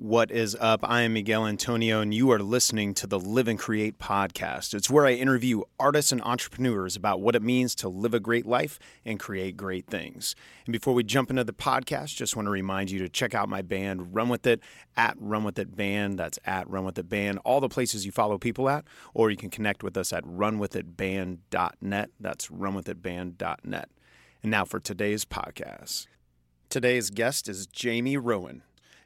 What is up? I am Miguel Antonio, and you are listening to the Live and Create podcast. It's where I interview artists and entrepreneurs about what it means to live a great life and create great things. And before we jump into the podcast, just want to remind you to check out my band, Run With It, at Run With It Band. That's at Run With It Band, all the places you follow people at, or you can connect with us at runwithitband.net. That's runwithitband.net. And now for today's podcast. Today's guest is Jamie Rowan.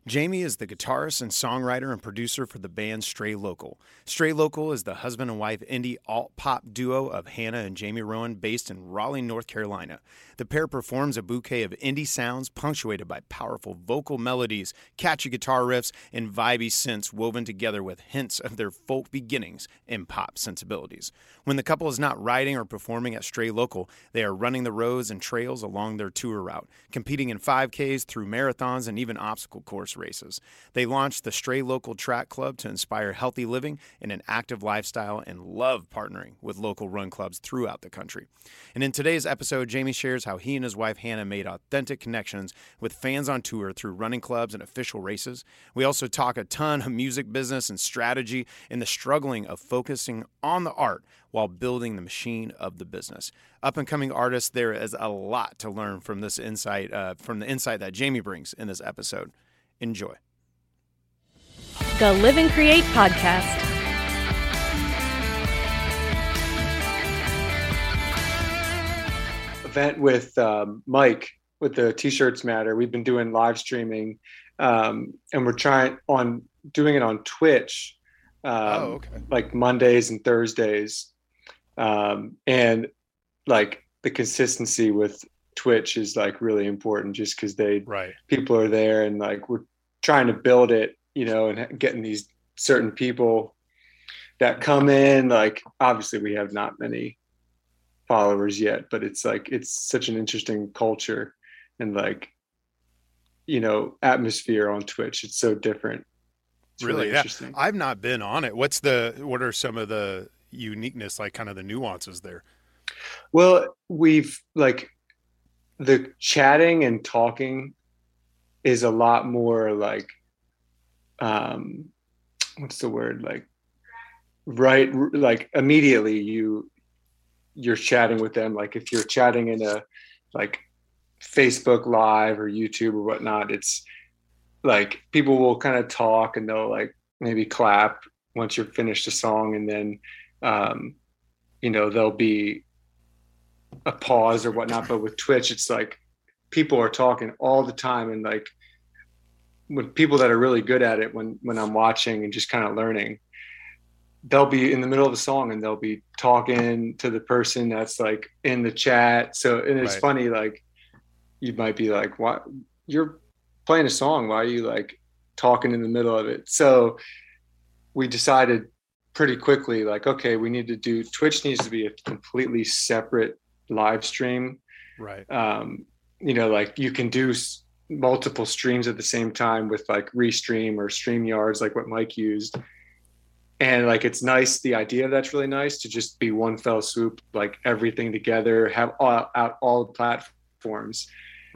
Jamie is the guitarist and songwriter and producer for the band Stray Local. Stray Local is the husband and wife indie alt pop duo of Hannah and Jamie Rowan based in Raleigh, North Carolina. The pair performs a bouquet of indie sounds punctuated by powerful vocal melodies, catchy guitar riffs, and vibey synths woven together with hints of their folk beginnings and pop sensibilities. When the couple is not riding or performing at Stray Local, they are running the roads and trails along their tour route, competing in 5Ks through marathons and even obstacle course races. They launched the Stray Local Track Club to inspire healthy living and an active lifestyle and love partnering with local run clubs throughout the country. And in today's episode, Jamie shares how he and his wife Hannah made authentic connections with fans on tour through running clubs and official races. We also talk a ton of music business and strategy and the struggling of focusing on the art while building the machine of the business. Up and coming artists, there is a lot to learn from this insight, uh, from the insight that Jamie brings in this episode. Enjoy. The Live and Create podcast. Event with um, Mike with the T-shirts matter. We've been doing live streaming, um, and we're trying on doing it on Twitch, um, Oh, okay. like Mondays and Thursdays, um, and like the consistency with Twitch is like really important, just because they Right. people are there and like we're trying to build it you know and getting these certain people that come in like obviously we have not many followers yet but it's like it's such an interesting culture and like you know atmosphere on twitch it's so different it's Really? really, Yeah. interesting I've not been on it. What's the what are some of the uniqueness, like kind of the nuances there? Well, we've like the chatting and talking is a lot more like um what's the word like right like immediately you you're chatting with them like if you're chatting in a like Facebook live or YouTube or whatnot it's like people will kind of talk and they'll like maybe clap once you're finished a song and then um you know there'll be a pause or whatnot. But with Twitch, it's like people are talking all the time, and like with people that are really good at it, when when I'm watching and just kind of learning, they'll be in the middle of a song and they'll be talking to the person that's like in the chat. So and it's Right. funny, like you might be like, "Why You're playing a song? Why are you like talking in the middle of it?" So we decided pretty quickly like okay we need to do twitch needs to be a completely separate live stream Right. um you know like you can do multiple streams at the same time with like restream or stream yards like what mike used and like it's nice the idea of that's really nice to just be one fell swoop like everything together have all out all the platforms.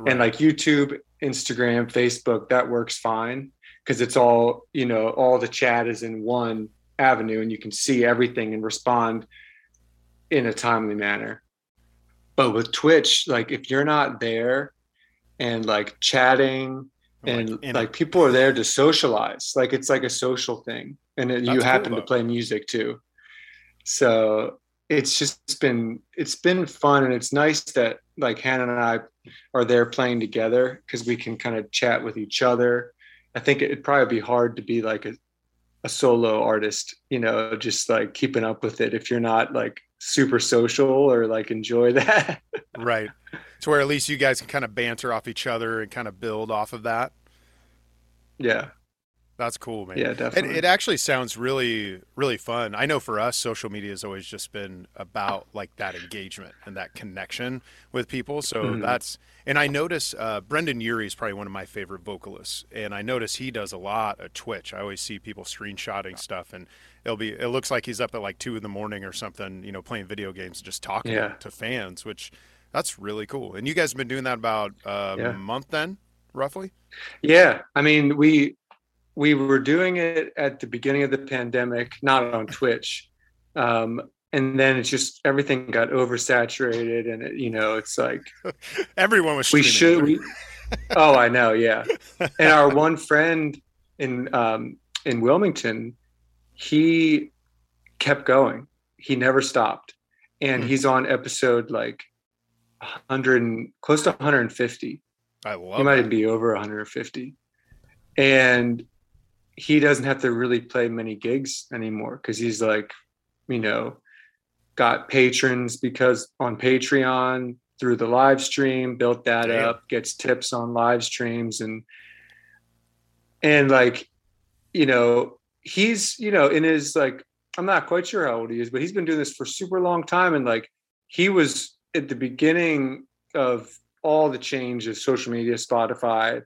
And like youtube instagram facebook that works fine because it's all you know all the chat is in one avenue and you can see everything and respond in a timely manner. But with twitch like if you're not there and like chatting and in like, people are there to socialize like it's like a social thing and you That's cool, happen to play music too. So it's just been it's been fun and it's nice that like hannah and i are there playing together because we can kind of chat with each other. I think it'd probably be hard to be like a, a solo artist you know just like keeping up with it if you're not like super social or like enjoy that. Right. To where at least you guys can kind of banter off each other and kind of build off of that. yeah That's cool, man. yeah It, definitely it actually sounds really, really fun. I know for us, social media has always just been about like that engagement and that connection with people. So Mhm. that's, and I notice uh, Brendon Urie is probably one of my favorite vocalists, and I notice he does a lot of Twitch. I always see people screenshotting stuff, and it'll be, it looks like he's up at like two in the morning or something, you know, playing video games, and just talking Yeah. to fans, which that's really cool. And you guys have been doing that about uh, Yeah. a month then, roughly. Yeah, I mean, we we were doing it at the beginning of the pandemic, not on Twitch. Um, and then it's just everything got oversaturated and it, you know it's like everyone was we should we, oh i know yeah and our one friend in um in wilmington he kept going he never stopped and Hmm. he's on episode like 100 and close to 150 I love he might that. be over 150 and he doesn't have to really play many gigs anymore because he's like you know got patrons because on patreon through the live stream built that up gets tips on live streams and and like you know he's you know in his like i'm not quite sure how old he is but he's been doing this for super long time and like he was at the beginning of all the changes social media spotify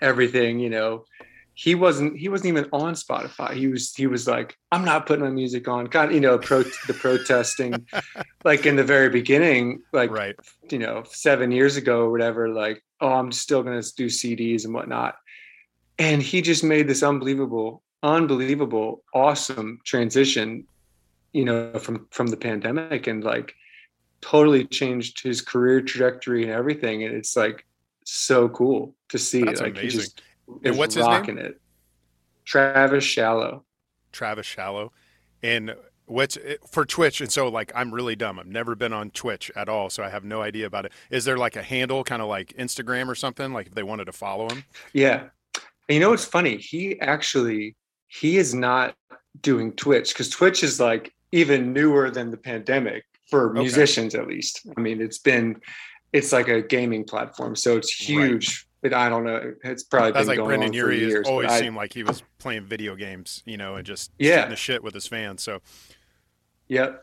everything you know he wasn't he wasn't even on spotify he was he was like i'm not putting my music on kind of, you know pro the protesting like in the very beginning like right. you know seven years ago or whatever like oh i'm still going to do cds and whatnot and he just made this unbelievable unbelievable awesome transition you know from from the pandemic and like totally changed his career trajectory and everything and it's like so cool to see That's like he amazing. just And what's his name? it travis shallow Travis Shallow. And what's for Twitch? And so, like, I'm really dumb. I've never been on Twitch at all, so I have no idea about it. Is there like a handle, kind of like Instagram or something? Like, if they wanted to follow him? Yeah. And you know what's funny? He actually he is not doing Twitch because Twitch is like even newer than the pandemic for Okay. musicians at least. I mean, it's been it's like a gaming platform, so it's huge. But I don't know. It's probably That's been like Brendon Urie always I- seemed like he was playing video games, you know, and just Yeah. the shit with his fans. So, Yep.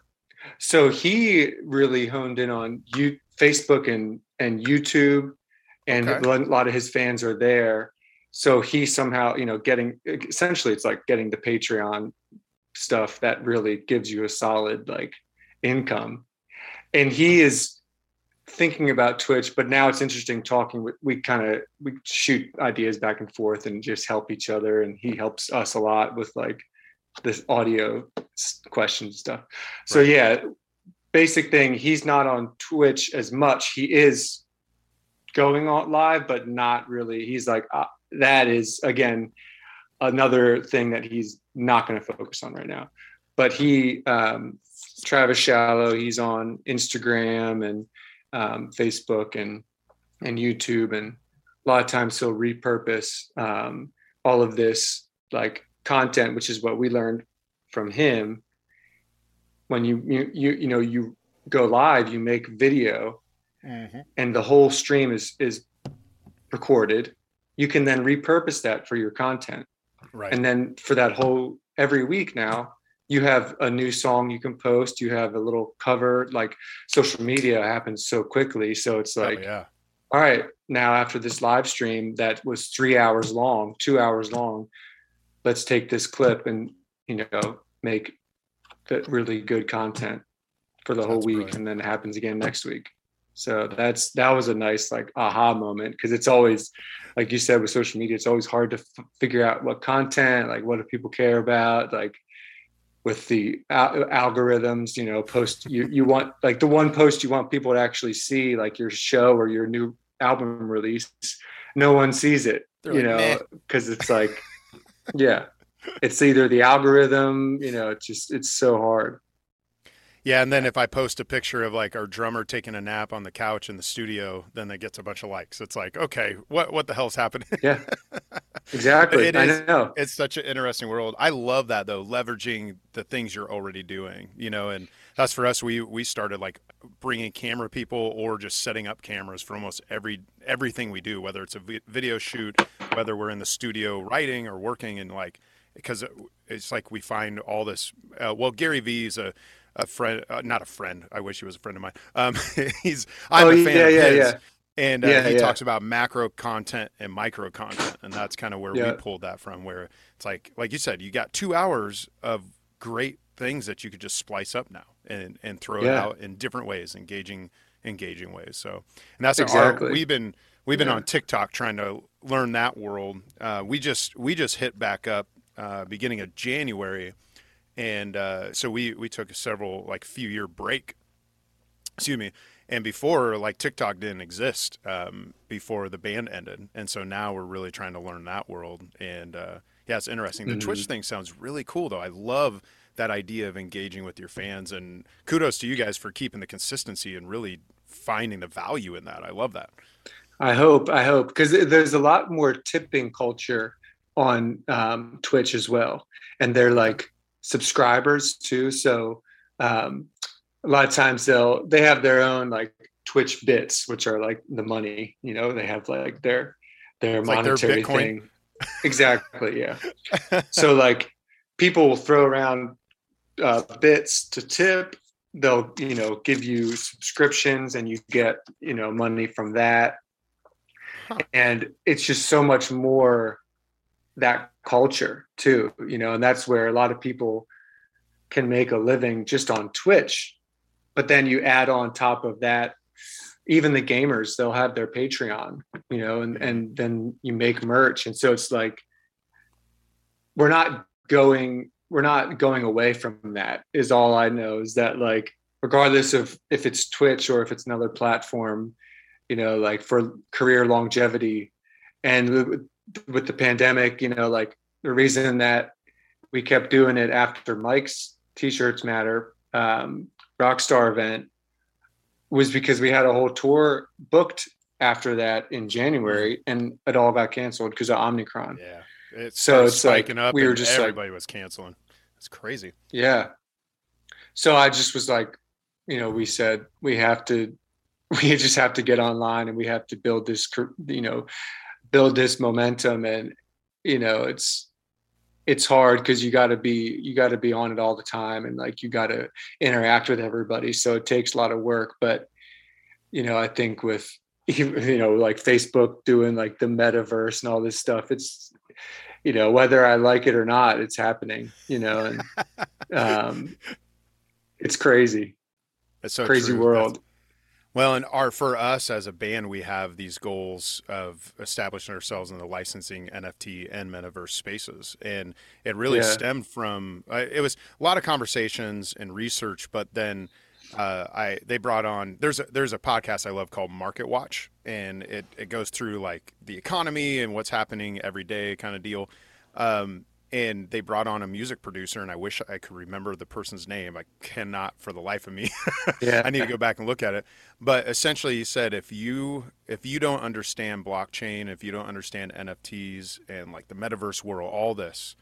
So he really honed in on you Facebook and and YouTube, and Okay. a lot of his fans are there. So he somehow, you know, getting essentially it's like getting the Patreon stuff that really gives you a solid like income. And he is thinking about Twitch, but now it's interesting talking. with We kind of we shoot ideas back and forth and just help each other, and he helps us a lot with like this audio s- question stuff. So Right. yeah, basic thing. He's not on Twitch as much. He is going on live, but not really. He's like uh, that is again another thing that he's not going to focus on right now. But he, um, Travis Shallow, he's on Instagram and um, Facebook and and YouTube, and a lot of times he'll repurpose um, all of this like content, which is what we learned from him. When you you you, you know you go live, you make video, and the whole stream is is recorded. You can then repurpose that for your content right. and then for that whole every week now you have a new song you can post you have a little cover like social media happens so quickly so it's oh, like yeah. all right now after this live stream that was three hours long two hours long let's take this clip and you know make that really good content for the whole That's week brilliant. and then it happens again next week so that's that was a nice like aha moment because it's always like you said with social media it's always hard to f- figure out what content like what do people care about like with the al- algorithms you know post you you want like the one post you want people to actually see like your show or your new album release no one sees it They're you like, know because it's like yeah it's either the algorithm you know it's just it's so hard Yeah, and then if I post a picture of like our drummer taking a nap on the couch in the studio, then it gets a bunch of likes. It's like, okay, what what the hell's happening? yeah exactly It i is- know it's such an interesting world. I love that though, leveraging the things you're already doing, you know, and that's for us. We we started like bringing camera people or just setting up cameras for almost every everything we do, whether it's a video shoot, whether we're in the studio writing or working, and like because it's like we find all this. Uh, well, Gary Vee's a a friend, uh, not a friend. I wish he was a friend of mine. Um, he's I'm Oh, a fan yeah, of yeah, his. yeah. And uh, Yeah, he yeah. talks about macro content and micro content, and that's kind of where we pulled that from. Where it's like, like you said, you got two hours of great things that you could just splice up now and and throw it out in different ways, engaging engaging ways. So, and that's Exactly. our, we've been we've been on TikTok trying to learn that world. Uh, we just we just hit back up uh, beginning of January, and uh, so we we took a several like few year break. Excuse me. And before, like TikTok didn't exist um, before the band ended, and so now we're really trying to learn that world. And uh, yeah, it's interesting. The Twitch thing sounds really cool, though. I love that idea of engaging with your fans, and kudos to you guys for keeping the consistency and really finding the value in that. I love that. I hope, I hope, because there's a lot more tipping culture on um, Twitch as well, and they're like subscribers too. So um, a lot of times they'll they have their own like Twitch bits, which are like the money. You know, they have like their their It's like their monetary thing. Exactly. Yeah. so like people will throw around uh, bits to tip. They'll you know give you subscriptions, and you get you know money from that Huh. and it's just so much more that culture too you know and that's where a lot of people can make a living just on twitch but then you add on top of that even the gamers they'll have their patreon you know and and then you make merch. And so it's like we're not going we're not going away from that is all i know is that like regardless of if it's twitch or if it's another platform you know like for career longevity and with, the pandemic you know like the reason that we kept doing it after mike's t-shirts matter um, rockstar event was because we had a whole tour booked after that in january and it all got canceled because of omicron Yeah, it's So it's like spiking up. we were just like- everybody was canceling. It's crazy. Yeah. So I just was like, you know, we said we have to, we just have to get online and we have to build this, you know, build this momentum. And, you know, it's, it's hard because you got to be, you got to be on it all the time and like you got to interact with everybody. So it takes a lot of work. But, you know, I think with, you know, like Facebook doing like the metaverse and all this stuff, it's, you know, whether I like it or not, it's happening, you know, and um, it's crazy, It's so crazy true. world. Well, and our for us as a band, we have these goals of establishing ourselves in the licensing NFT and metaverse spaces, and it really Yeah. stemmed from uh, it was a lot of conversations and research, but then uh, I they brought on there's a, there's a podcast I love called Market Watch, and it it goes through like the economy and what's happening every day kind of deal. Um, and they brought on a music producer, and I wish I could remember the person's name. I cannot for the life of me. Yeah. I need to go back and look at it. But essentially, he said if you if you don't understand blockchain, if you don't understand NFTs and like the metaverse world, all this,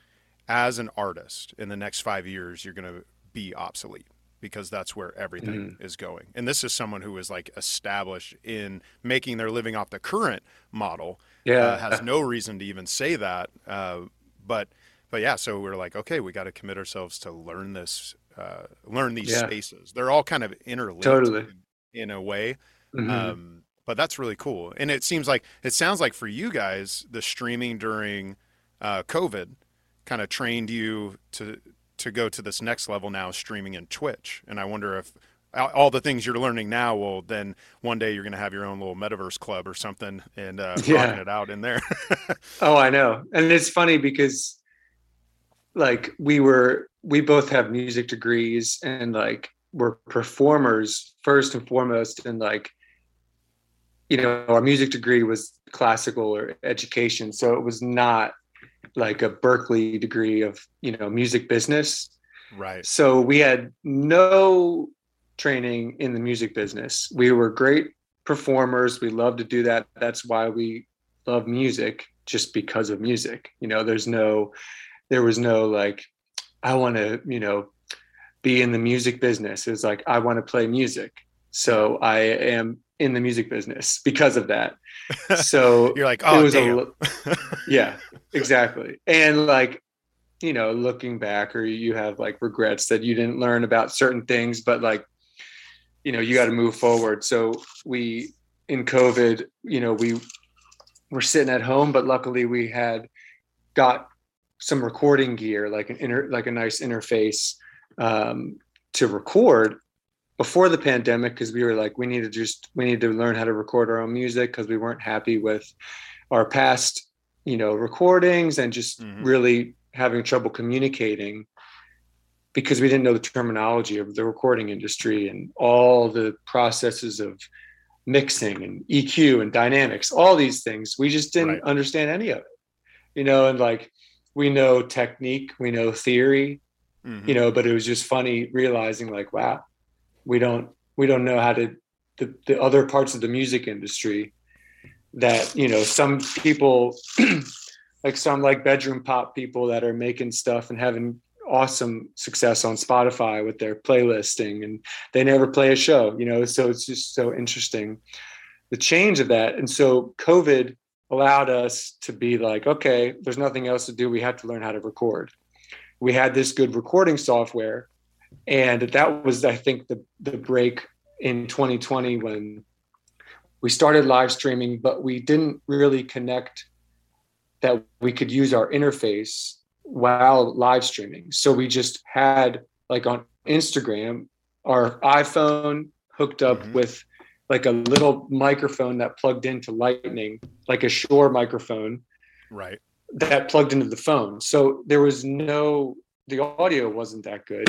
as an artist in the next five years, you're going to be obsolete because that's where everything is going. And this is someone who is like established in making their living off the current model. Yeah. uh, has no reason to even say that. Uh, but but yeah, so we're like, okay, we got to commit ourselves to learn this, uh, learn these Yeah. spaces. They're all kind of interlinked Totally. in, in a way. Mhm. Um, but that's really cool. And it seems like it sounds like for you guys, the streaming during uh, COVID kind of trained you to to go to this next level now, streaming in Twitch. And I wonder if all the things you're learning now will then one day you're going to have your own little metaverse club or something and uh, Yeah. it out in there. oh, I know. And it's funny because like we were, we both have music degrees and like we're performers first and foremost. And like, you know, our music degree was classical or education. So it was not like a Berklee degree of, you know, music business. right. So we had no training in the music business. We were great performers. We love to do that. That's why we love music, just because of music. You know, there's no, there was no like, I want to, you know, be in the music business. It's like, I want to play music. So I am in the music business because of that. So You're like, oh, was damn. lo- yeah exactly and like you know looking back or you have like regrets that you didn't learn about certain things but like you know you got to move forward so we in covid you know we were sitting at home but luckily we had got some recording gear like an inter like a nice interface um, to record before the pandemic because we were like we need to just we need to learn how to record our own music because we weren't happy with our past you know recordings and just mm-hmm. really having trouble communicating because we didn't know the terminology of the recording industry and all the processes of mixing and EQ and dynamics, all these things. We just didn't right. understand any of it, you know, and like we know technique, we know theory, mm-hmm. you know, but it was just funny realizing like, wow, we don't, we don't know how to, the, the other parts of the music industry that, you know, some people, like some like bedroom pop people that are making stuff and having awesome success on Spotify with their playlisting and they never play a show, you know, so it's just so interesting the change of that. And so COVID allowed us to be like, okay, there's nothing else to do. We have to learn how to record. We had this good recording software. And that was, I think, the, the break in 2020 when we started live streaming, but we didn't really connect that we could use our interface while live streaming. So we just had like on Instagram, our iPhone hooked up mm-hmm. with like a little microphone that plugged into lightning, like a Shure microphone. Right. That plugged into the phone. So there was no the audio wasn't that good.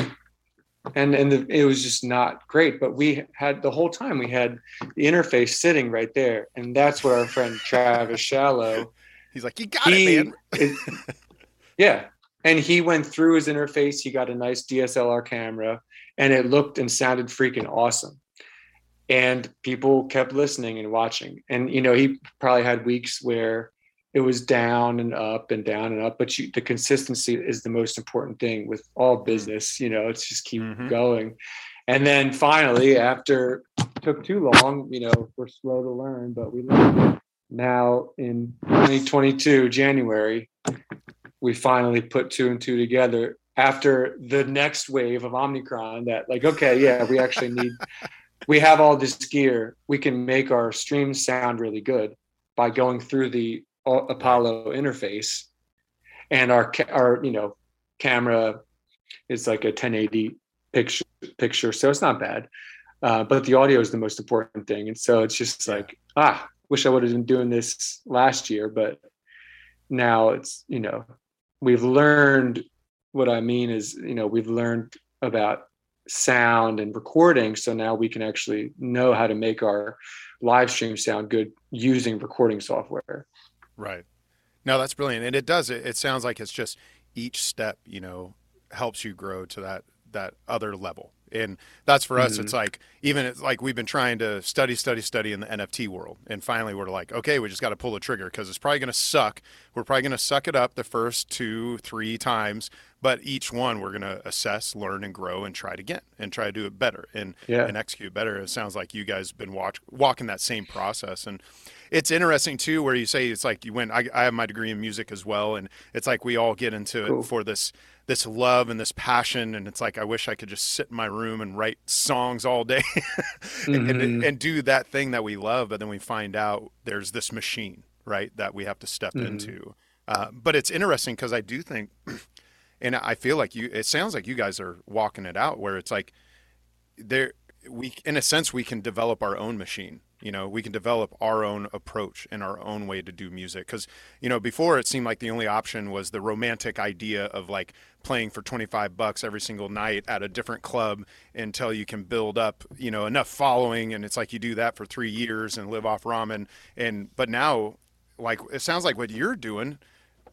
And and the, it was just not great. But we had the whole time we had the interface sitting right there. And that's what our friend Travis Shallow He's like, you got he, it, man. it, yeah. And he went through his interface. He got a nice DSLR camera and it looked and sounded freaking awesome. And people kept listening and watching. And, you know, he probably had weeks where it was down and up and down and up, but you, the consistency is the most important thing with all business. You know, it's just keep mm-hmm. going. And then finally, after took too long, you know, we're slow to learn, but we learned now in 2022 January, we finally put two and two together after the next wave of Omicron that like, okay, yeah, we actually need, we have all this gear. We can make our streams sound really good by going through the Apollo interface and our, our, you know, camera is like a 1080 picture picture. So it's not bad. Uh, but the audio is the most important thing. And so it's just like, ah, wish I would have been doing this last year, but now it's, you know, we've learned what I mean is, you know, we've learned about sound and recording. So now we can actually know how to make our live stream sound good using recording software. Right. No, that's brilliant. And it does, it, it sounds like it's just each step, you know, helps you grow to that, that other level and that's for us. Mm-hmm. It's like even it's like we've been trying to study, study, study in the NFT world, and finally we're like, okay, we just got to pull the trigger because it's probably going to suck. We're probably going to suck it up the first two, three times, but each one we're going to assess, learn, and grow, and try it again, and try to do it better and yeah. and execute better. It sounds like you guys have been watch, walking that same process, and it's interesting too, where you say it's like you went. I, I have my degree in music as well, and it's like we all get into cool. it for this this love and this passion and it's like i wish i could just sit in my room and write songs all day mm-hmm. and, and, do that thing that we love but then we find out there's this machine right that we have to step mm-hmm. into uh, but it's interesting because i do think and i feel like you it sounds like you guys are walking it out where it's like there we in a sense we can develop our own machine you know? We can develop our own approach and our own way to do music. Because you know before it seemed like the only option was the romantic idea of like playing for 25 bucks every single night at a different club until you can build up you know enough following. And it's like you do that for three years and live off ramen. And but now like it sounds like what you're doing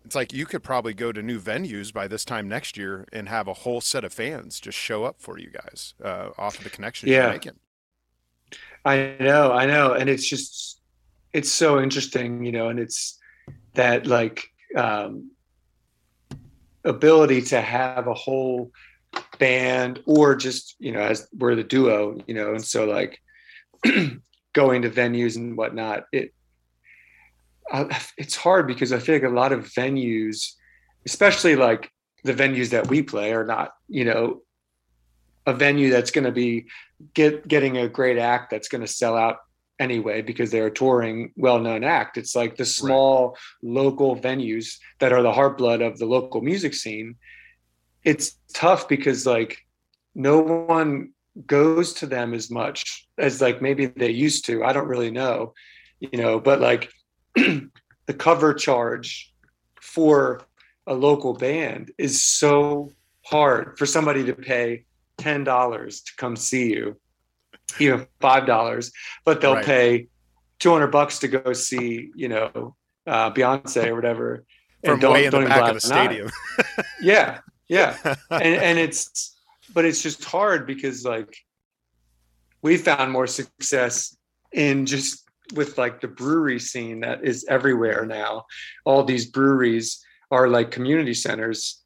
it's like you could probably go to new venues by this time next year and have a whole set of fans just show up for you guys uh, off of the connections yeah. you're making I know, I know, and it's just it's so interesting, you know, and it's that like um, ability to have a whole band or just you know as we're the duo, you know, and so like going to venues and whatnot, it it's hard because I feel like a lot of venues, especially like the venues that we play, are not you know a venue that's going to be get getting a great act that's going to sell out anyway because they're a touring well-known act it's like the small right. local venues that are the heartblood of the local music scene it's tough because like no one goes to them as much as like maybe they used to. I don't really know, you know, but like the cover charge for a local band is so hard for somebody to pay ten dollars to come see you, even five dollars, but they'll right. pay two hundred bucks to go see, you know, uh, Beyonce or whatever. From and don't, way in don't the back of the stadium. yeah, yeah, and and it's but it's just hard because like we found more success in just with like the brewery scene that is everywhere now. All these breweries are like community centers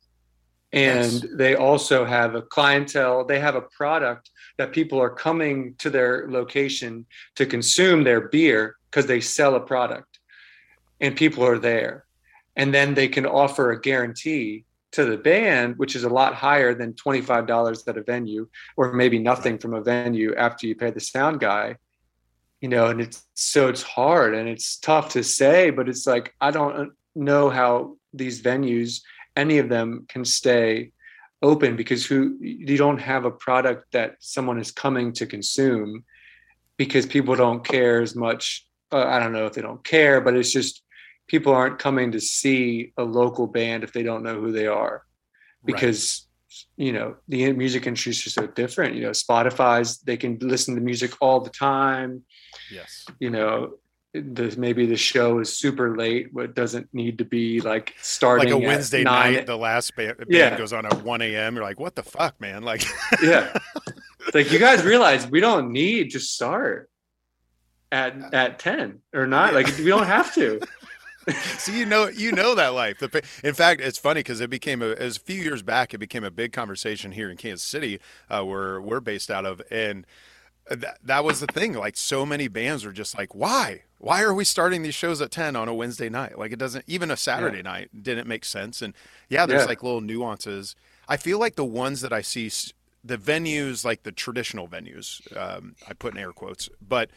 and yes. they also have a clientele they have a product that people are coming to their location to consume their beer because they sell a product and people are there and then they can offer a guarantee to the band which is a lot higher than $25 at a venue or maybe nothing from a venue after you pay the sound guy you know and it's so it's hard and it's tough to say but it's like i don't know how these venues any of them can stay open because who you don't have a product that someone is coming to consume because people don't care as much uh, i don't know if they don't care but it's just people aren't coming to see a local band if they don't know who they are because. You know the music industry is so different you know spotify's they can listen to music all the time yes you know the, maybe the show is super late, but doesn't need to be like starting like a Wednesday night. The last band, band yeah. goes on at one a.m. You're like, what the fuck, man? Like, yeah, like you guys realize we don't need to start at uh, at ten or not. Like we don't have to. so you know you know that life. In fact, it's funny because it became a as a few years back. It became a big conversation here in Kansas City, uh, where we're based out of, and that, that was the thing. Like so many bands were just like, why? Why are we starting these shows at 10 on a Wednesday night? Like it doesn't even a Saturday yeah. night didn't make sense. And yeah, there's yeah. like little nuances. I feel like the ones that I see the venues, like the traditional venues, um, I put in air quotes, but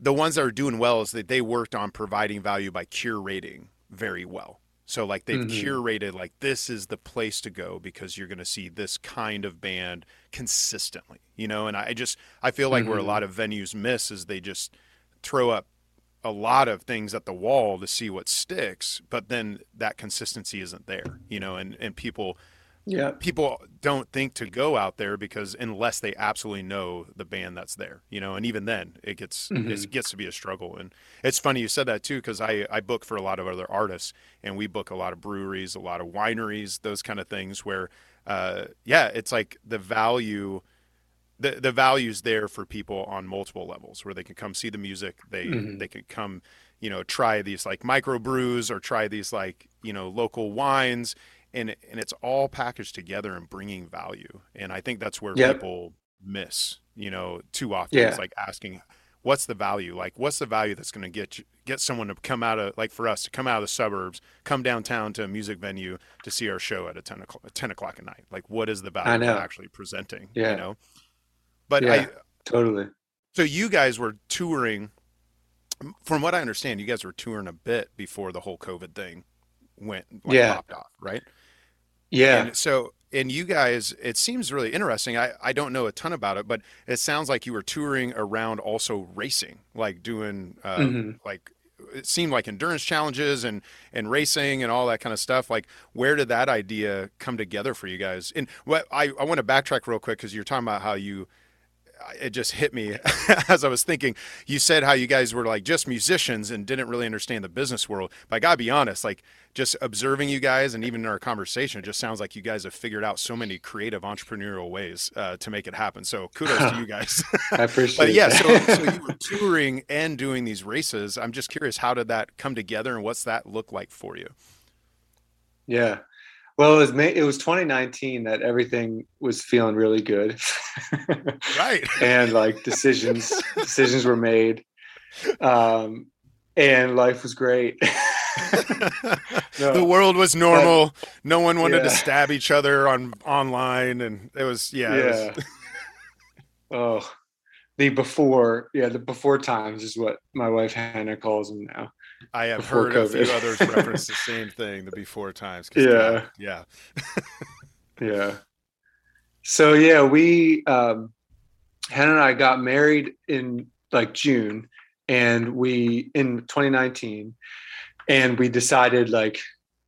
the ones that are doing well is that they worked on providing value by curating very well. So like they've mm-hmm. curated like this is the place to go because you're going to see this kind of band consistently, you know. And I just I feel like mm-hmm. where a mm-hmm. lot of venues miss is they just throw up a lot of things at the wall to see what sticks, but then that consistency isn't there, you know. And and people yeah people don't think to go out there because unless they absolutely know the band that's there you know and even then it gets mm-hmm. it gets to be a struggle and it's funny you said that too because i i book for a lot of other artists and we book a lot of breweries a lot of wineries those kind of things where uh yeah it's like the value the the value's there for people on multiple levels where they can come see the music they mm-hmm. they can come you know try these like micro brews or try these like you know local wines and and it's all packaged together and bringing value. And I think that's where yep. people miss, you know, too often. Yeah. It's like asking, what's the value? Like, what's the value that's going to get you, get someone to come out of like for us to come out of the suburbs, come downtown to a music venue to see our show at a 10 o'clock, 10 o'clock at night? Like, what is the value of actually presenting? Yeah. You know, but yeah, I totally. So you guys were touring. From what I understand, you guys were touring a bit before the whole COVID thing went like, yeah. popped off, right? Yeah. And so, and you guys, it seems really interesting. I, I don't know a ton about it, but it sounds like you were touring around also racing, like doing uh, mm-hmm. like it seemed like endurance challenges and and racing and all that kind of stuff. Like, where did that idea come together for you guys? And what I I want to backtrack real quick because you're talking about how you it just hit me as I was thinking. You said how you guys were like just musicians and didn't really understand the business world. But I gotta be honest, like just observing you guys and even in our conversation, it just sounds like you guys have figured out so many creative entrepreneurial ways uh, to make it happen. So kudos to you guys. I appreciate. It. But yeah, so, so you were touring and doing these races. I'm just curious, how did that come together and what's that look like for you? Yeah, well, it was May, it was 2019 that everything was feeling really good. right. and like decisions decisions were made. Um and life was great. no, the world was normal. But, no one wanted yeah. to stab each other on online and it was yeah. Yeah. Was... oh. The before, yeah, the before times is what my wife Hannah calls them now. I have heard COVID. a few others reference the same thing the before times. Yeah. Yeah. yeah. So yeah, we um Hannah and I got married in like June, and we in 2019, and we decided like,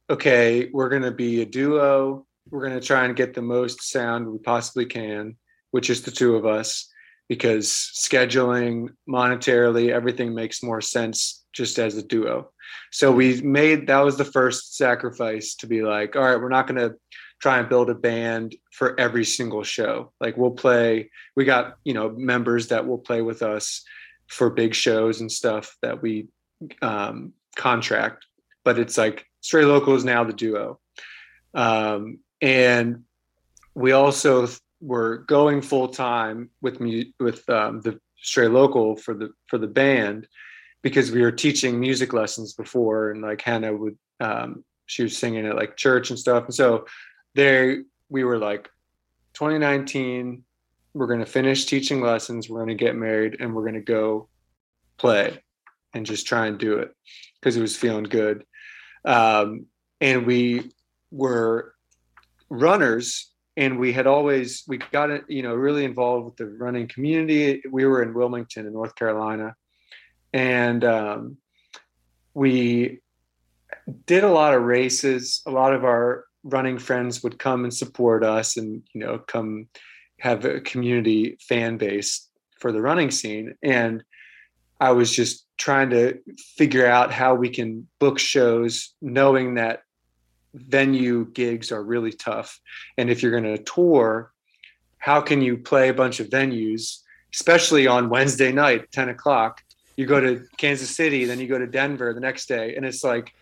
okay, we're gonna be a duo. We're gonna try and get the most sound we possibly can, which is the two of us, because scheduling, monetarily, everything makes more sense just as a duo. So we made that was the first sacrifice to be like, all right, we're not gonna try and build a band for every single show. Like we'll play, we got, you know, members that will play with us for big shows and stuff that we um, contract, but it's like Stray Local is now the duo. Um, and we also were going full time with me with um, the Stray Local for the for the band because we were teaching music lessons before and like Hannah would um, she was singing at like church and stuff and so there we were like 2019 we're going to finish teaching lessons we're going to get married and we're going to go play and just try and do it because it was feeling good. Um, and we were runners and we had always we got you know really involved with the running community. We were in wilmington in north carolina and um, we did a lot of races. A lot of our running friends would come and support us and you know come have a community fan base for the running scene. And i was just trying to figure out how we can book shows knowing that venue gigs are really tough. And if you're going to tour how can you play a bunch of venues especially on wednesday night 10 o'clock you go to kansas city then you go to denver the next day and it's like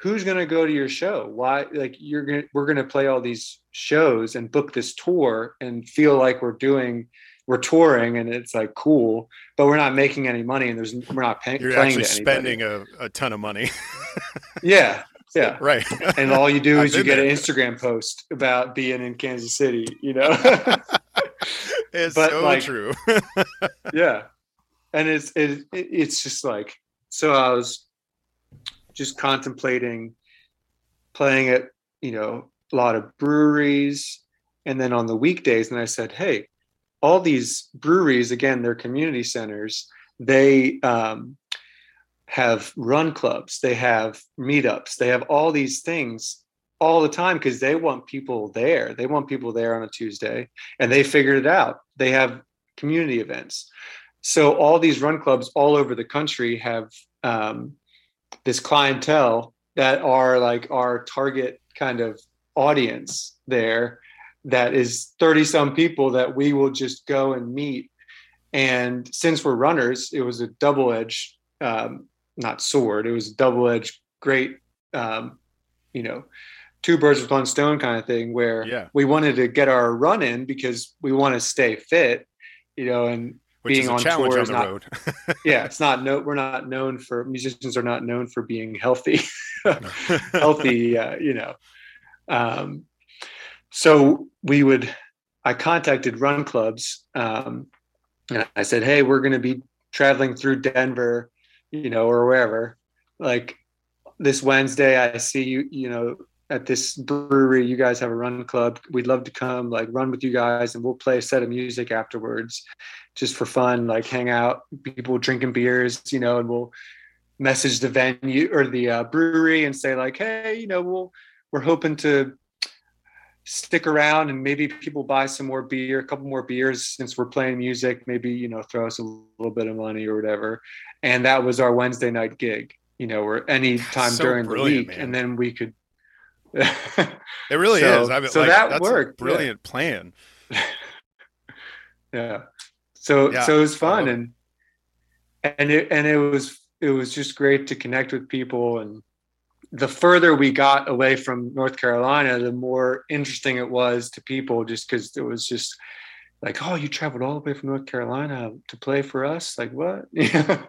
who's going to go to your show? Why like you're to we're going to play all these shows and book this tour and feel like we're doing we're touring and it's like cool but we're not making any money and there's we're not pay, you're actually spending a, a ton of money. Yeah yeah. Right. And all you do is you get there. an instagram post about being in kansas city you know? It's But, so like- true. yeah and it's it, it- it's just like so i was just contemplating playing at you know a lot of breweries. And then on the weekdays and i said hey all these breweries again they're community centers they um, have run clubs they have meetups they have all these things all the time because they want people there. They want people there on a tuesday and they figured it out. They have community events so all these run clubs all over the country have um, this clientele that are like our target kind of audience there that is 30 some people that we will just go and meet and since we're runners it was a double edged um, not sword it was a double edged great um, you know two birds with one stone kind of thing where Yeah. we wanted to get our run in because we want to stay fit you know and which being is a on challenge tour on is the not- road. Yeah it's not no we're not known for musicians are not known for being healthy. Healthy uh, you know. Um, so we would i contacted run clubs um, and i said hey we're going to be traveling through denver you know or wherever. Like this wednesday i see you you know at this brewery you guys have a run club we'd love to come like run with you guys and we'll play a set of music afterwards just for fun like hang out people drinking beers you know and we'll message the venue or the uh, brewery and say like hey you know we'll we're hoping to stick around and maybe people buy some more beer a couple more beers since we're playing music maybe you know throw us a little bit of money or whatever and that was our wednesday night gig you know or any time So during the week man. and then we could it really So- is. I mean, so like, that that's worked, a yeah. brilliant plan. Yeah. So Yeah, so it was fun and and it and it was it was just great to connect with people and the further we got away from north carolina the more interesting it was to people just because it was just like oh you traveled all the way from north carolina to play for us? Like what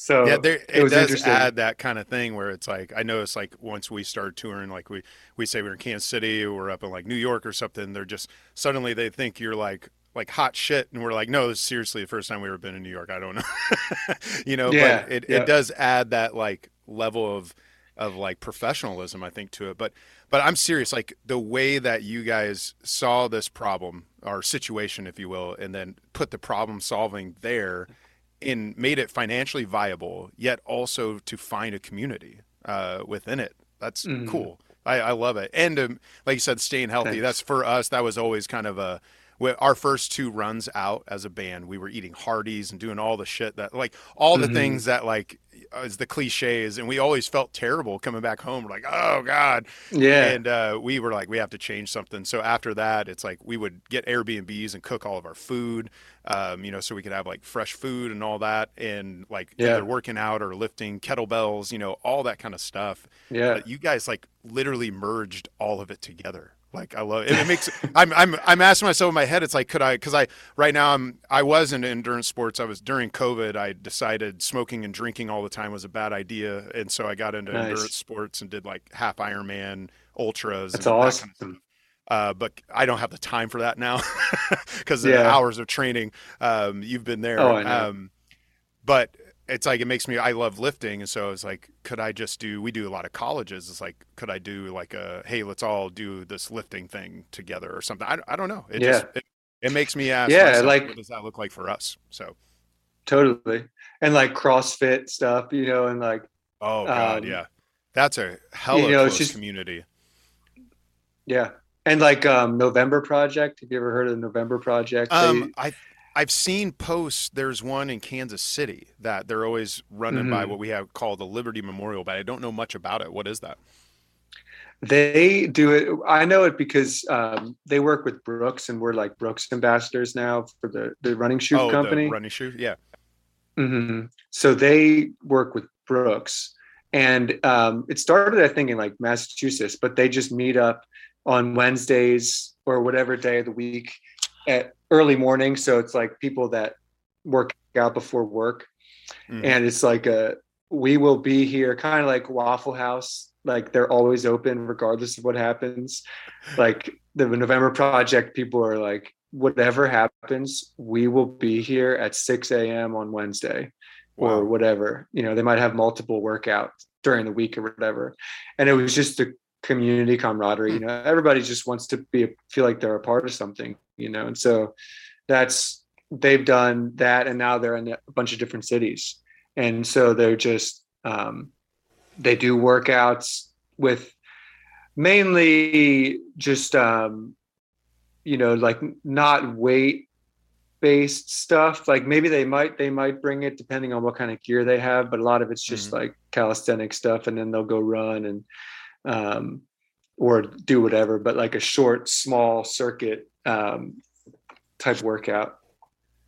so yeah there it, was does add that kind of thing where it's like i noticed like once we start touring like we we say we're in kansas city or we're up in like new york or something they're just suddenly they think you're like like hot shit and we're like no this is seriously the first time we ever been in new york i don't know you know Yeah, but it, yeah. it does add that like level of of like professionalism i think to it but But I'm serious, like the way that you guys saw this problem or situation, if you will, and then put the problem solving there and made it financially viable, yet also to find a community uh, within it. That's Mhm. cool. I, I love it. And um, like you said, staying healthy. Thanks. That's for us. That was always kind of a. Our first two runs out as a band, we were eating Hardee's and doing all the shit that, like, all the Mhm. things that, like, is the cliches, and we always felt terrible coming back home. We're like, oh god, Yeah. and uh, we were like, we have to change something. So after that, it's like we would get Airbnbs and cook all of our food, um, you know, so we could have like fresh food and all that, and like Yeah. either working out or lifting kettlebells, you know, all that kind of stuff. yeah. But you guys like literally merged all of it together. Like I love it. It makes I'm I'm I'm asking myself in my head. It's like could I? Because I right now I'm I was in endurance sports. I was during COVID. I decided smoking and drinking all the time was a bad idea, and so I got into Nice. endurance sports and did like half Ironman ultras. That's and that awesome. kind of stuff. Uh, but I don't have the time for that now because the hours of training. Um, you've been there. Oh, I know. Um, but it's like it makes me I love lifting, and so it's like, could I just do? We do a lot of colleges. It's like, could I do like a hey, let's all do this lifting thing together or something? I, I don't know. It Yeah. just it, it makes me ask. Yeah, myself, like- what does that look like for us? So, Totally. And like CrossFit stuff, you know, and like oh god, Um, yeah, that's a hella you know, just- community. yeah. And like um November Project. Have you ever heard of the November Project? They- Um, I I've seen posts. There's one in Kansas City that they're always running by Mhm. what we have called the Liberty Memorial, but I don't know much about it. What is that? They do it. I know it because um, they work with Brooks, and we're like Brooks ambassadors now for the the running shoe oh, company. the running shoe. Yeah. hmm So they work with Brooks, and um, it started, I think, in like Massachusetts, but they just meet up on Wednesdays or whatever day of the week at early morning. So it's like people that work out before work, Mhm. and it's like a we will be here, kind of like Waffle House. Like they're always open regardless of what happens. Like the November Project, people are like, whatever happens, we will be here at 6 a.m. on Wednesday or whatever. You know, they might have multiple workouts during the week or whatever. And it was just the community camaraderie. You know, everybody just wants to be feel like they're a part of something. You know, and so that's they've done that, and now they're in a bunch of different cities, and so they're just um, they do workouts with mainly just um, you know like not weight based stuff like maybe they might they might bring it depending on what kind of gear they have but a lot of it's just Mhm. like calisthenic stuff and then they'll go run and um or do whatever but like a short small circuit um type workout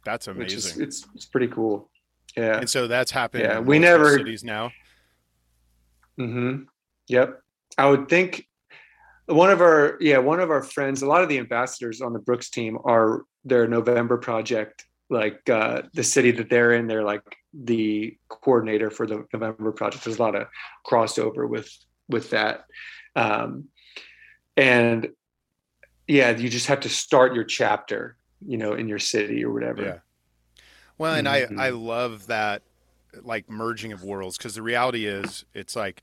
That's which is amazing. it's it's pretty cool yeah And so that's happened. Yeah, we never- cities now. Mm-hmm. Yep. I would think one of our yeah one of our friends a lot of the ambassadors on the Brooks team are their November project like uh the city that they're in they're like the coordinator for the November project there's a lot of crossover with with that um and yeah you just have to start your chapter you know in your city or whatever Yeah. Well, and Mhm. I I love that like merging of worlds because the reality is it's like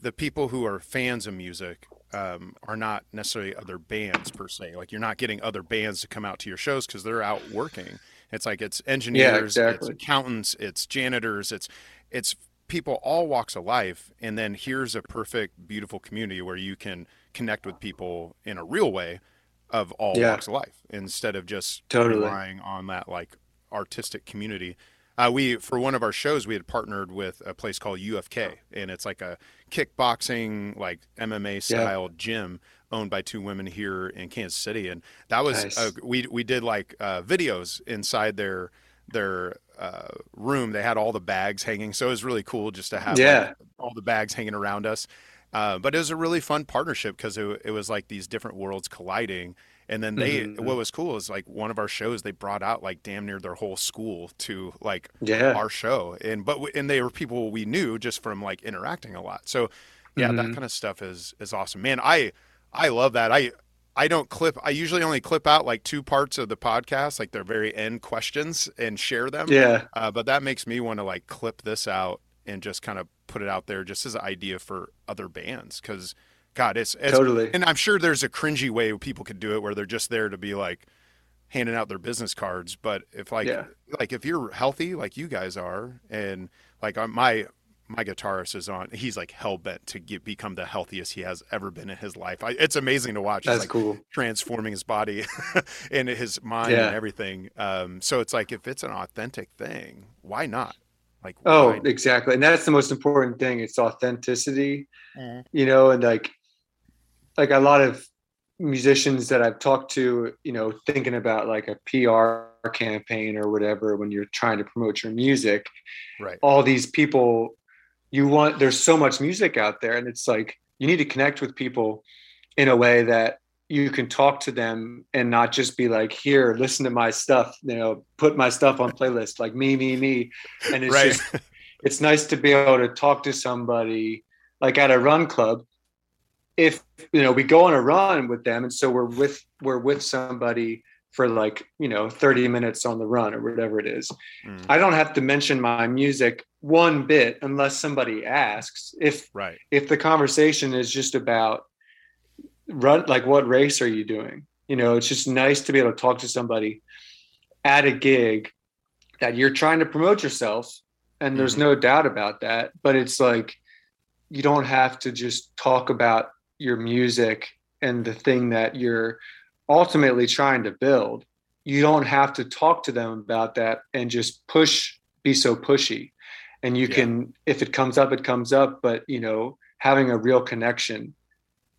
the people who are fans of music um, are not necessarily other bands per se. Like you're not getting other bands to come out to your shows because they're out working. It's like it's engineers, exactly. it's accountants, it's janitors, it's it's people all walks of life. And then here's a perfect, beautiful community where you can connect with people in a real way of all Yeah. walks of life instead of just Totally. relying on that like artistic community. Uh, we for one of our shows we had partnered with a place called UFK, and it's like a kickboxing like MMA style gym owned by two women here in Kansas City, and that was Nice. uh, we we did like uh, videos inside their their uh, room. They had all the bags hanging, so it was really cool just to have like, Yeah. all the bags hanging around us. Uh, but it was a really fun partnership because it, it was like these different worlds colliding. And then they, Mhm. what was cool is like one of our shows, they brought out like damn near their whole school to like yeah our show, and but and they were people we knew just from like interacting a lot. So yeah, that Mhm. kind of stuff is is awesome, man. I I love that. I I don't clip. I usually only clip out like two parts of the podcast, like their very end questions, and share them. yeah Uh, but that makes me want to like clip this out and just kind of put it out there just as an idea for other bands because God, it's, it's totally. And I'm sure there's a cringy way people could do it where they're just there to be like handing out their business cards. But if like Yeah. like if you're healthy like you guys are, and like my my guitarist is on, he's like hell bent to get become the healthiest he has ever been in his life. I, it's amazing to watch. He's, That's like, cool. transforming his body and his mind Yeah. and everything. Um, so it's like if it's an authentic thing, why not? Like Oh, why- exactly. And that's the most important thing. It's authenticity, Mhm. you know, and like like a lot of musicians that I've talked to, you know, thinking about like a PR campaign or whatever when you're trying to promote your music, right. all these people you want there's so much music out there and it's like you need to connect with people in a way that you can talk to them and not just be like here listen to my stuff you know put my stuff on playlist like me me me and it's Right. just it's nice to be able to talk to somebody like at a run club if you know we go on a run with them and so we're with we're with somebody for like you know 30 minutes on the run or whatever it is Mm, I don't have to mention my music one bit unless somebody asks. If right. if the conversation is just about run like what race are you doing? You know, it's just nice to be able to talk to somebody at a gig that you're trying to promote yourself and there's Mhm. no doubt about that, but it's like you don't have to just talk about your music and the thing that you're ultimately trying to build you don't have to talk to them about that and just push be so pushy. And you Yeah. can if it comes up it comes up but you know having a real connection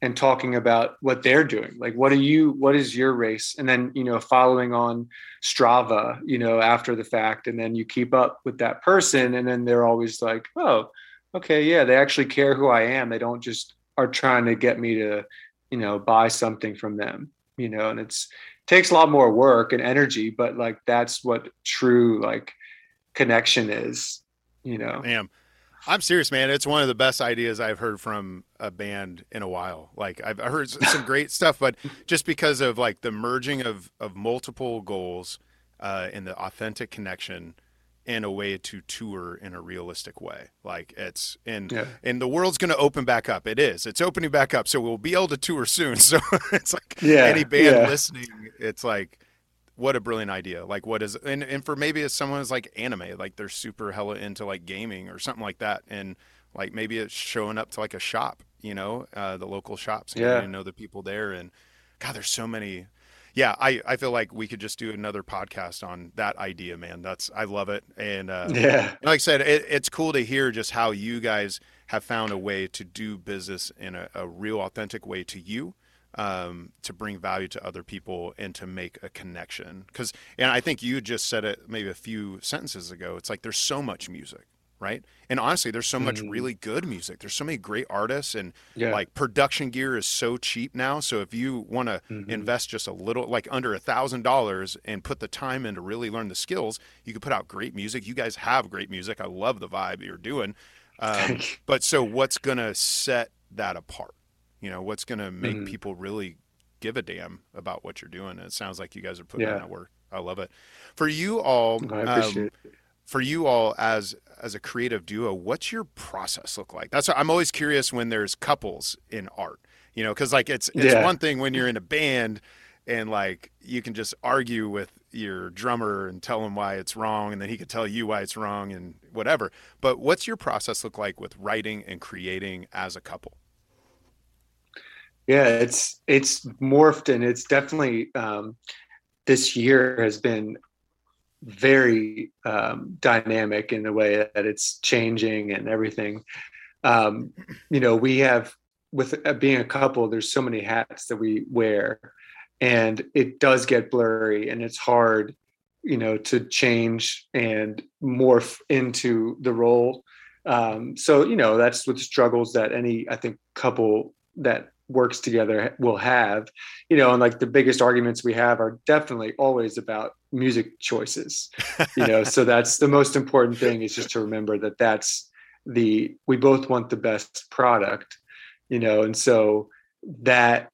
and talking about what they're doing like what are you what is your race? And then you know following on strava you know after the fact and then you keep up with that person and then they're always like oh okay yeah they actually care who i am. They don't just are trying to get me to you know buy something from them you know and it's takes a lot more work and energy but like that's what true like connection is you know Damn. I'm serious, man. It's one of the best ideas I've heard from a band in a while. Like I've heard some great stuff, but just because of like the merging of of multiple goals uh, and the authentic connection in a way to tour in a realistic way. Like it's and Yeah. and the world's going to open back up. It is. It's opening back up, so we'll be able to tour soon. So it's like Yeah, any band yeah. listening, it's like what a brilliant idea. Like what is and, and for maybe it's someone who's like anime, like they're super hella into like gaming or something like that. And like maybe it's showing up to like a shop, you know, uh, the local shops and Yeah. getting to know the people there. And God, there's so many. Yeah, I, I feel like we could just do another podcast on that idea, man. That's I love it. And uh, yeah like I said, it, it's cool to hear just how you guys have found a way to do business in a, a real, authentic way to you, um, to bring value to other people and to make a connection. Because, and I think you just said it maybe a few sentences ago. It's like there's so much music, right? And honestly, there's so much Mhm. really good music. There's so many great artists, and yeah like production gear is so cheap now. So if you want to Mhm. invest just a little, like under a thousand dollars, and put the time in to really learn the skills, you can put out great music. You guys have great music. I love the vibe that you're doing. Um, but so what's gonna set that apart? You know, what's gonna make Mhm. people really give a damn about what you're doing? And it sounds like you guys are putting in that work. I love it. For you all, I um, it. For you all as as a creative duo, what's your process look like? That's I'm always curious when there's couples in art. You know, because like it's it's Yeah. one thing when you're in a band and like you can just argue with your drummer and tell him why it's wrong, and then he could tell you why it's wrong and whatever. But what's your process look like with writing and creating as a couple? yeah it's it's morphed and it's definitely um this year has been very um dynamic in the way that it's changing and everything. Um you know we have with uh, being a couple there's so many hats that we wear and it does get blurry and it's hard you know to change and morph into the role. Um so you know that's what struggles that any i think couple that works together will have you know and like the biggest arguments we have are definitely always about music choices you know so that's the most important thing is just to remember that that's the we both want the best product you know and so that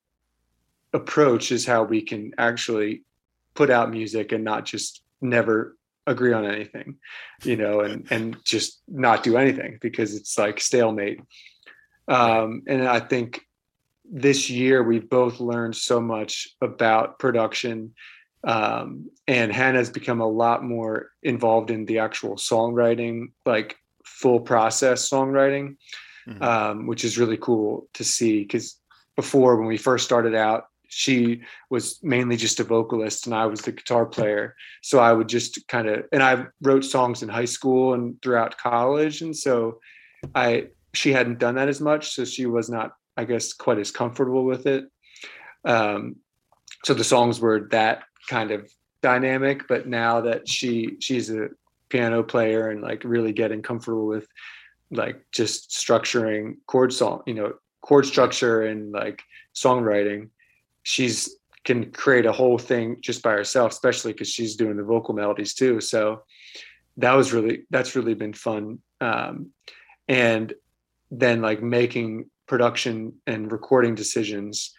approach is how we can actually put out music and not just never agree on anything you know and and just not do anything because it's like stalemate. Um and i think this year we've both learned so much about production um, and hannah's become a lot more involved in the actual songwriting like full process songwriting mm-hmm. um, which is really cool to see because before when we first started out she was mainly just a vocalist and I was the guitar player. So I would just kind of and I wrote songs in high school and throughout college and so I she hadn't done that as much so she was not I guess quite as comfortable with it. Um so the songs were that kind of dynamic but now that she she's a piano player and like really getting comfortable with like just structuring chord song you know chord structure and like songwriting she's can create a whole thing just by herself especially because she's doing the vocal melodies too so that was really that's really been fun um, and then like making production and recording decisions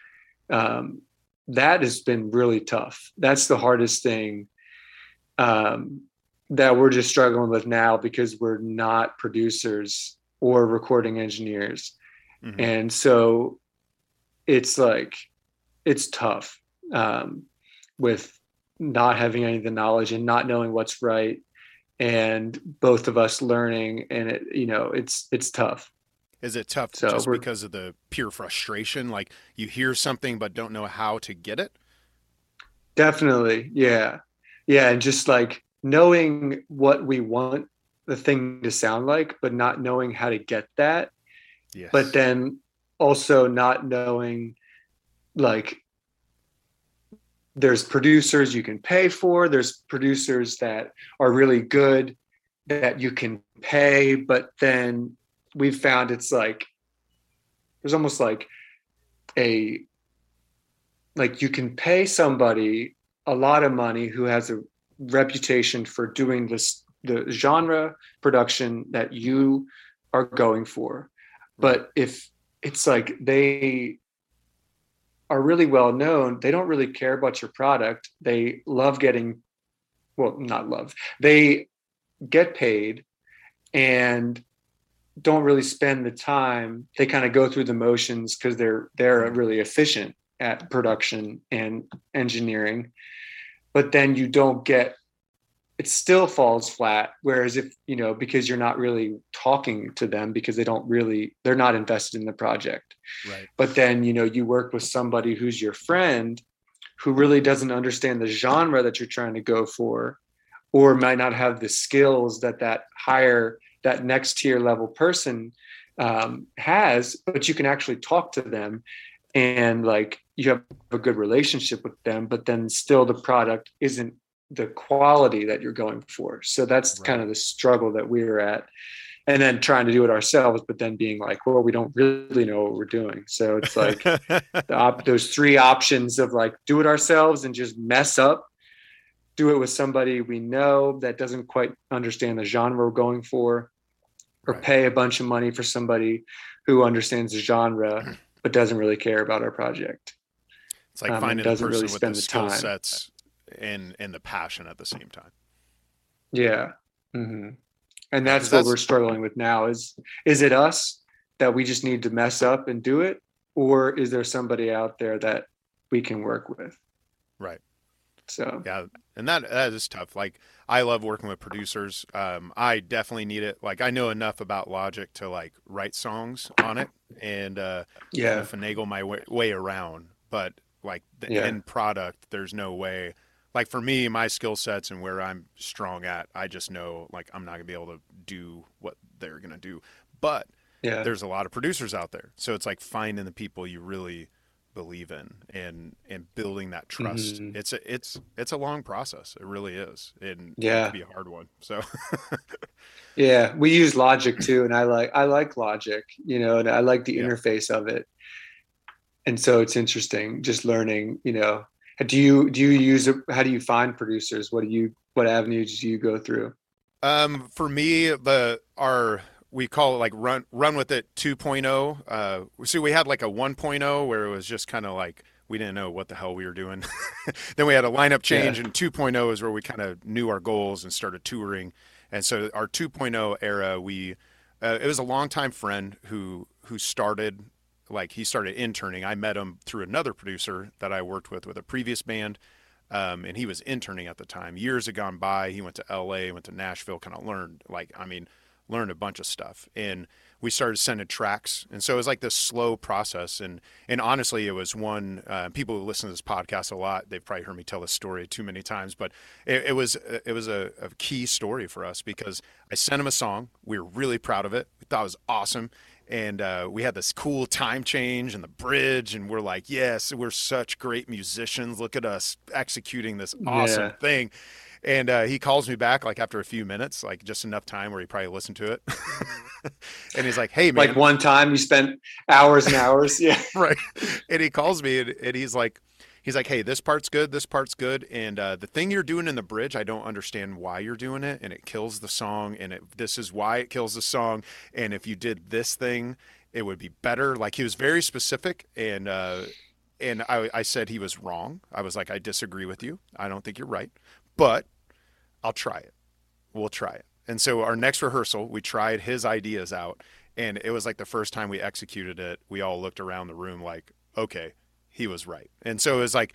um, that has been really tough. That's the hardest thing um, that we're just struggling with now because we're not producers or recording engineers. Mm-hmm. and so it's like it's tough um, with not having any of the knowledge and not knowing what's right and both of us learning and it you know it's it's tough is it tough so just because of the pure frustration? Like you hear something but don't know how to get it? Definitely yeah. Yeah and just like knowing what we want the thing to sound like but not knowing how to get that yes. but then also not knowing like there's producers you can pay for there's producers that are really good that you can pay but then we've found it's like there's almost like a like you can pay somebody a lot of money who has a reputation for doing this the genre production that you are going for but if it's like they are really well known, they don't really care about your product. They love getting, well, not love, they get paid and don't really spend the time. They kind of go through the motions because they're they're mm-hmm. really efficient at production and engineering. But then you don't get it still falls flat whereas if you know because you're not really talking to them because they don't really they're not invested in the project right but then you know you work with somebody who's your friend who really doesn't understand the genre that you're trying to go for or might not have the skills that that higher that next tier level person um, has but you can actually talk to them and like you have a good relationship with them but then still the product isn't the quality that you're going for. So that's right. kind of the struggle that we are at. And then trying to do it ourselves, but then being like, well, we don't really know what we're doing. So it's like op- those three options of like do it ourselves and just mess up, do it with somebody we know that doesn't quite understand the genre we're going for, or right. pay a bunch of money for somebody who understands the genre but doesn't really care about our project. It's like um, finding the person really with the, the skill sets and and the passion at the same time. Yeah. Mm-hmm. And that's what that's, we're struggling with now is is it us that we just need to mess up and do it or is there somebody out there that we can work with? Right. So yeah, and that that is tough. Like I love working with producers. Um, I definitely need it. Like I know enough about Logic to like write songs on it and uh, yeah, finagle my way, way around. But like the yeah. end product, there's no way like for me, my skill sets and where I'm strong at, I just know like I'm not gonna be able to do what they're gonna do. But yeah. there's a lot of producers out there, so it's like finding the people you really believe in and and building that trust. Mm-hmm. It's a it's it's a long process. It really is, and yeah, it be a hard one. So. yeah, we use Logic too, and I like I like Logic, you know, and I like the yeah. interface of it. And so it's interesting just learning, you know, do you do you use how do you find producers what do you what avenues do you go through um for me the our we call it like run run with it 2.0 uh so we had like a 1.0 where it was just kind of like we didn't know what the hell we were doing then we had a lineup change yeah. and 2.0 is where we kind of knew our goals and started touring and so our 2.0 era we uh, it was a longtime friend who who started like he started interning. I met him through another producer that I worked with with a previous band. Um, and he was interning at the time. Years had gone by. He went to LA, went to Nashville, kind of learned like I mean, learned a bunch of stuff. And we started sending tracks, and so it was like this slow process. And and honestly, it was one. Uh, people who listen to this podcast a lot, they've probably heard me tell this story too many times, but it, it was it was a, a, key story for us because I sent him a song. We were really proud of it. We thought it was awesome. And uh, we had this cool time change and the bridge, and we're like, yes, we're such great musicians. Look at us executing this awesome yeah. thing and uh, he calls me back like after a few minutes, like just enough time where he probably listened to it. and he's like, "Hey, man!" Like one time you spent hours and hours, yeah, right. And he calls me and, and, he's like, he's like, "Hey, this part's good. This part's good. And uh, the thing you're doing in the bridge, I don't understand why you're doing it, and it kills the song. And it, this is why it kills the song. And if you did this thing, it would be better." Like he was very specific and. Uh, and I, I said he was wrong. I was like, I disagree with you. I don't think you're right but I'll try it. We'll try it. And so our next rehearsal, we tried his ideas out, and it was like the first time we executed it. We all looked around the room like, okay, he was right. And so it was like,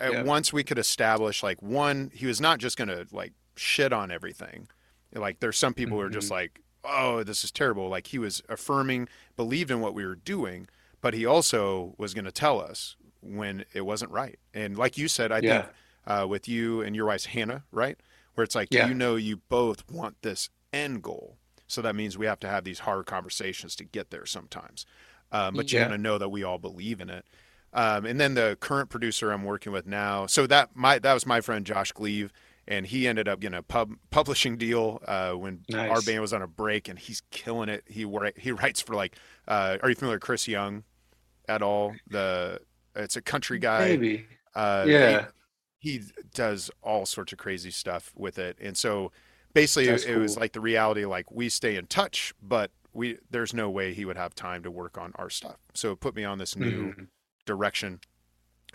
yeah. once we could establish like one, he was not just gonna like shit on everything. Like there's some people mm-hmm. who are just mm-hmm. like, oh, this is terrible. Like he was affirming, believed in what we were doing, but he also was going to tell us when it wasn't right. And like you said, I yeah. think uh, with you and your wife's Hannah, right? Where it's like yeah. you know you both want this end goal, so that means we have to have these hard conversations to get there sometimes. Um, but yeah. you got to know that we all believe in it. Um, and then the current producer I'm working with now, so that my that was my friend Josh Gleave, and he ended up getting a pub publishing deal uh, when nice. our band was on a break, and he's killing it. He he writes for like, uh, are you familiar with Chris Young at all? The it's a country guy. Maybe. Uh, yeah he does all sorts of crazy stuff with it. And so basically it, cool. it, was like the reality like we stay in touch, but we there's no way he would have time to work on our stuff. So it put me on this new mm-hmm. direction.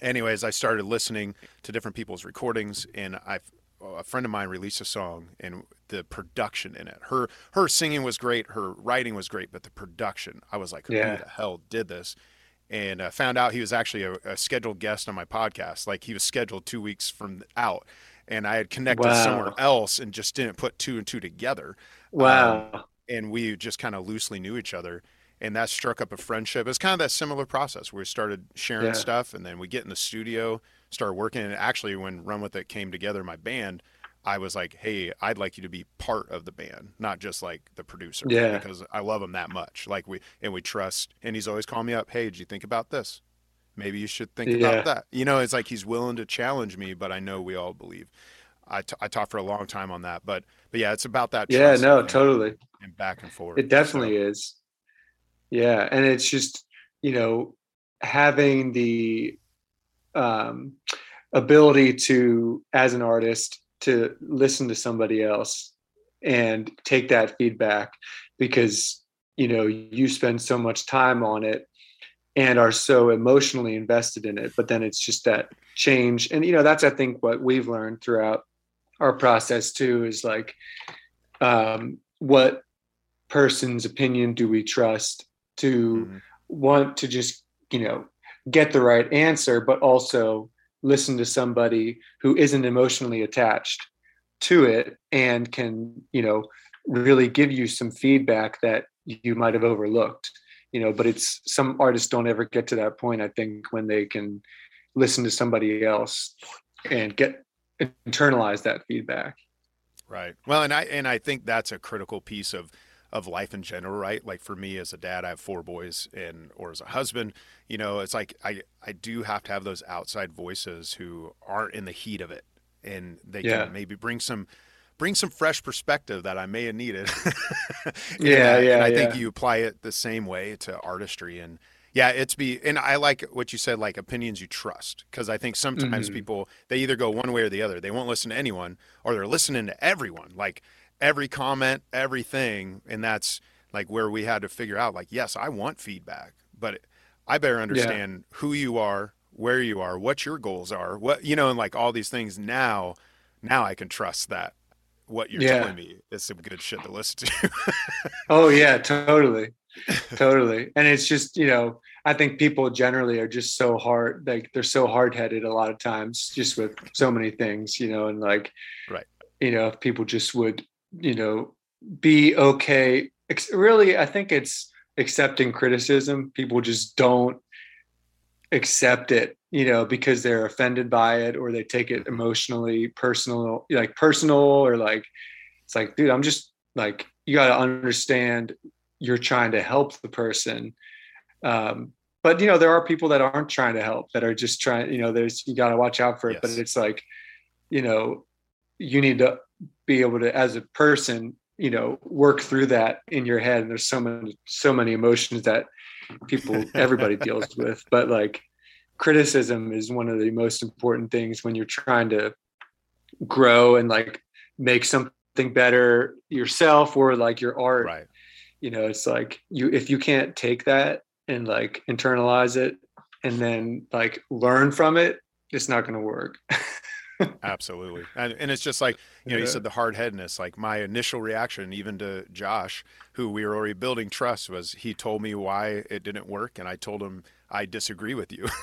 Anyways, I started listening to different people's recordings and I a friend of mine released a song and the production in it. Her her singing was great, her writing was great, but the production, I was like, who yeah. the hell did this? And uh, found out he was actually a, a, scheduled guest on my podcast. Like he was scheduled two weeks from out, and I had connected wow. somewhere else and just didn't put two and two together. Wow. Um, and we just kind of loosely knew each other, and that struck up a friendship. It was kind of that similar process where we started sharing yeah. stuff, and then we get in the studio, start working. And actually, when Run with It came together, my band I was like, hey, I'd like you to be part of the band, not just like the producer. Yeah. Because I love him that much. Like we and we trust. And he's always calling me up. Hey, did you think about this? Maybe you should think yeah. about that. You know, it's like he's willing to challenge me, but I know we all believe. I, t- I talked for a long time on that, but but yeah, it's about that. Yeah, no, and, totally. And back and forth. It definitely so. is. Yeah, and it's just you know having the um, ability to, as an artist, to listen to somebody else and take that feedback because you know you spend so much time on it and are so emotionally invested in it but then it's just that change and you know that's i think what we've learned throughout our process too is like um, what person's opinion do we trust to mm-hmm. want to just you know get the right answer but also listen to somebody who isn't emotionally attached to it and can you know really give you some feedback that you might have overlooked you know but it's some artists don't ever get to that point i think when they can listen to somebody else and get internalize that feedback. Right. Well and i and i think that's a critical piece of of life in general, right? Like for me as a dad, I have four boys and or as a husband, you know, it's like I I do have to have those outside voices who aren't in the heat of it and they yeah. can maybe bring some bring some fresh perspective that I may have needed. yeah, yeah. And I yeah. think you apply it the same way to artistry and yeah, it's be and I like what you said, like opinions you trust, because I think sometimes mm-hmm. people they either go one way or the other. They won't listen to anyone, or they're listening to everyone. Like every comment, everything, and that's like where we had to figure out like yes, I want feedback, but I better understand yeah. who you are, where you are, what your goals are, what you know, and like all these things now now I can trust that what you're yeah. telling me is some good shit to listen to. oh yeah, totally. totally. And it's just, you know, I think people generally are just so hard, like they're so hard headed a lot of times, just with so many things, you know, and like, right, you know, if people just would, you know, be okay. Really, I think it's accepting criticism. People just don't accept it, you know, because they're offended by it or they take it emotionally, personal, like personal, or like it's like, dude, I'm just like, you got to understand you're trying to help the person. Um, but you know, there are people that aren't trying to help that are just trying, you know, there's, you got to watch out for it. Yes. But it's like, you know, you need to be able to, as a person, you know, work through that in your head. And there's so many, so many emotions that people, everybody deals with. But like, criticism is one of the most important things when you're trying to grow and like make something better yourself or like your art right you know it's like you if you can't take that and like internalize it and then like learn from it it's not going to work absolutely. And, and it's just like you know you said the hard-headedness like my initial reaction even to josh who we were already building trust was he told me why it didn't work and i told him i disagree with you.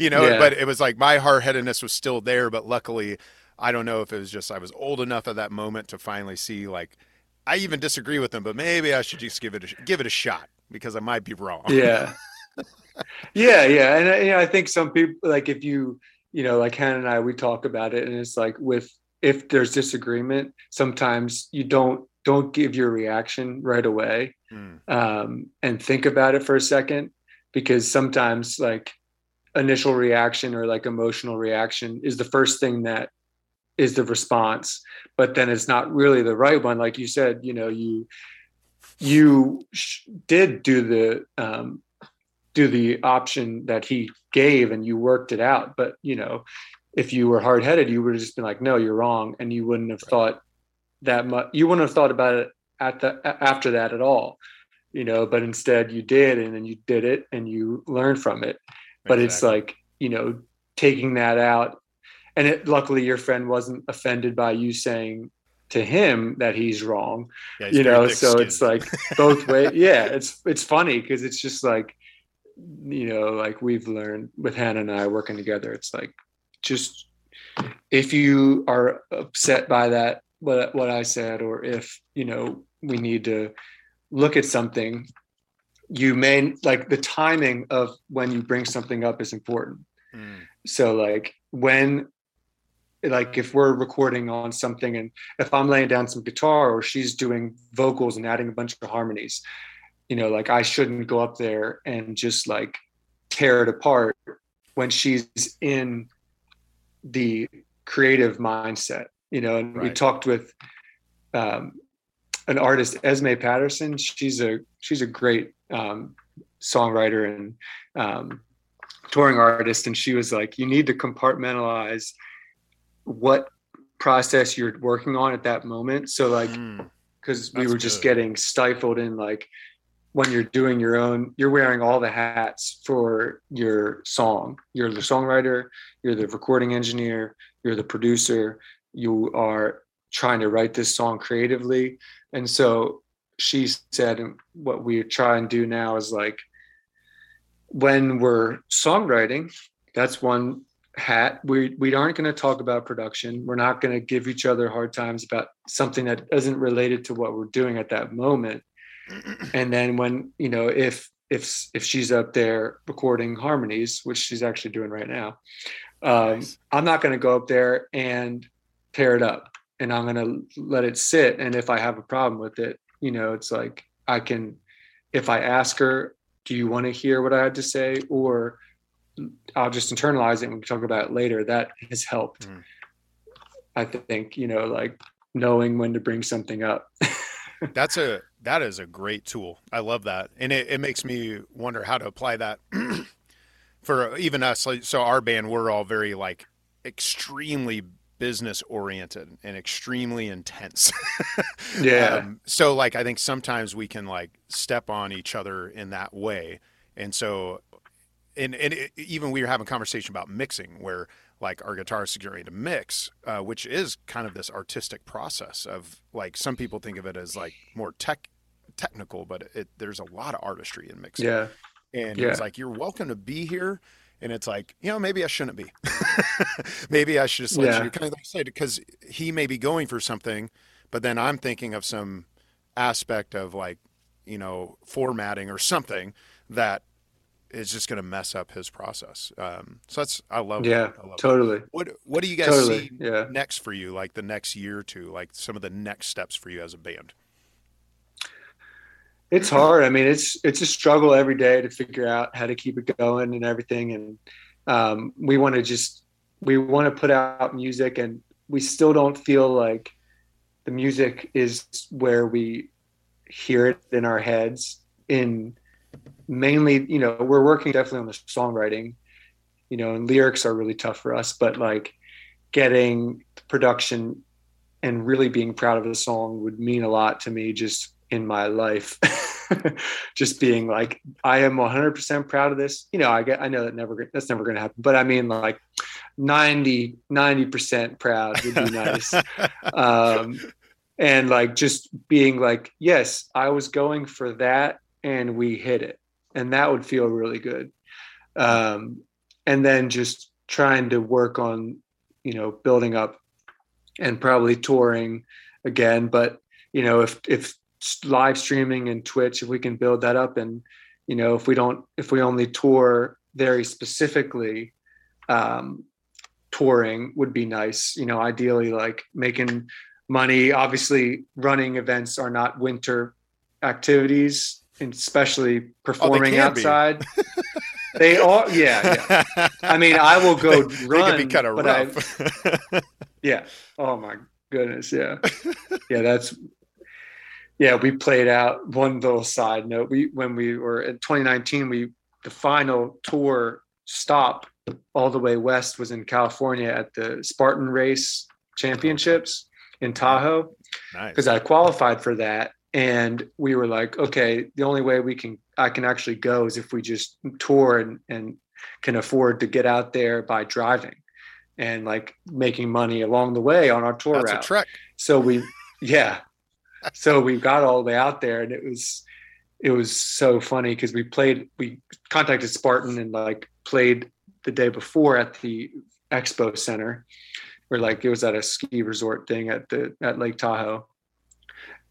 You know yeah. but it was like my hard-headedness was still there but luckily i don't know if it was just i was old enough at that moment to finally see like i even disagree with him but maybe i should just give it a, give it a shot because i might be wrong. Yeah. Yeah yeah and you know, i think some people like if you you know, like Hannah and I, we talk about it, and it's like with if there's disagreement, sometimes you don't don't give your reaction right away, mm. um, and think about it for a second, because sometimes like initial reaction or like emotional reaction is the first thing that is the response, but then it's not really the right one. Like you said, you know, you you sh- did do the um, do the option that he gave and you worked it out. But you know, if you were hard headed, you would have just been like, no, you're wrong. And you wouldn't have thought that much, you wouldn't have thought about it at the, after that at all, you know, but instead you did, and then you did it and you learned from it. But exactly. it's like, you know, taking that out and it, luckily your friend wasn't offended by you saying to him that he's wrong yeah, he's you know so it's like both ways yeah it's it's funny because it's just like you know, like we've learned with Hannah and I working together, it's like just if you are upset by that, what what I said, or if you know we need to look at something, you may like the timing of when you bring something up is important. Mm. So like when like if we're recording on something and if I'm laying down some guitar or she's doing vocals and adding a bunch of harmonies, you know like i shouldn't go up there and just like tear it apart when she's in the creative mindset you know and right. we talked with um, an artist esme patterson she's a she's a great um, songwriter and um, touring artist and she was like you need to compartmentalize what process you're working on at that moment so like because mm, we were just good. getting stifled in like when you're doing your own you're wearing all the hats for your song. You're the songwriter you're the recording engineer you're the producer. You are trying to write this song creatively. And so she said what we try and do now is like when we're songwriting that's one hat. We we aren't going to talk about production. We're not going to give each other hard times about something that isn't related to what we're doing at that moment and then when you know if if if she's up there recording harmonies which she's actually doing right now um, nice. i'm not going to go up there and tear it up. And i'm going to let it sit. And if i have a problem with it you know it's like i can if i ask her do you want to hear what i had to say? or i'll just internalize it and we can talk about it later. That has helped mm. i think you know like knowing when to bring something up. That's a that is a great tool. I love that, and it, it makes me wonder how to apply that for even us. So our band, we're all very like extremely business oriented and extremely intense. yeah. Um, so like I think sometimes we can like step on each other in that way, and so and and it, even we were having a conversation about mixing where like our guitarists getting to mix, uh, which is kind of this artistic process of like some people think of it as like more tech technical, but it, there's a lot of artistry in mixing. Yeah. and yeah. he's like, "You're welcome to be here." And it's like, you know, maybe I shouldn't be. maybe I should just let yeah. you kind of like say because he may be going for something, but then I'm thinking of some aspect of like, you know, formatting or something that is just going to mess up his process. Um, so that's I love. Yeah, I love totally. It. What What do you guys totally. see yeah. next for you? Like the next year or two, like some of the next steps for you as a band. It's hard. I mean, it's it's a struggle every day to figure out how to keep it going and everything. And um, we want to just we want to put out music, and we still don't feel like the music is where we hear it in our heads in mainly, you know, we're working definitely on the songwriting, you know, and lyrics are really tough for us, but like getting production and really being proud of the song would mean a lot to me just in my life. just being like, I am 100% proud of this. You know, I get, I know that never, that's never going to happen, but I mean like 90, 90% proud would be nice. um, and like just being like, yes, I was going for that and we hit it. And that would feel really good. Um, and then just trying to work on you know building up and probably touring again. But you know if if live streaming and twitch if we can build that up and you know if we don't if we only tour very specifically um touring would be nice. You know ideally like making money. Obviously running events are not winter activities especially oh, performing oh, outside. they are, yeah, yeah. I mean, I will go run, be kind of rough. I, yeah. Oh my goodness, yeah, yeah. That's yeah. We played out one little side note. We when we were in 2019, we the final tour stop all the way west was in California at the Spartan Race Championships in Tahoe because nice. I qualified for that and we were like okay the only way we can i can actually go is if we just tour and, and can afford to get out there by driving and like making money along the way on our tour That's route. A trek. So we, yeah. so we got all the way out there, and it was it was so funny because we played. We contacted Spartan and like played the day before at the expo center, where like it was at a ski resort thing at the at Lake Tahoe,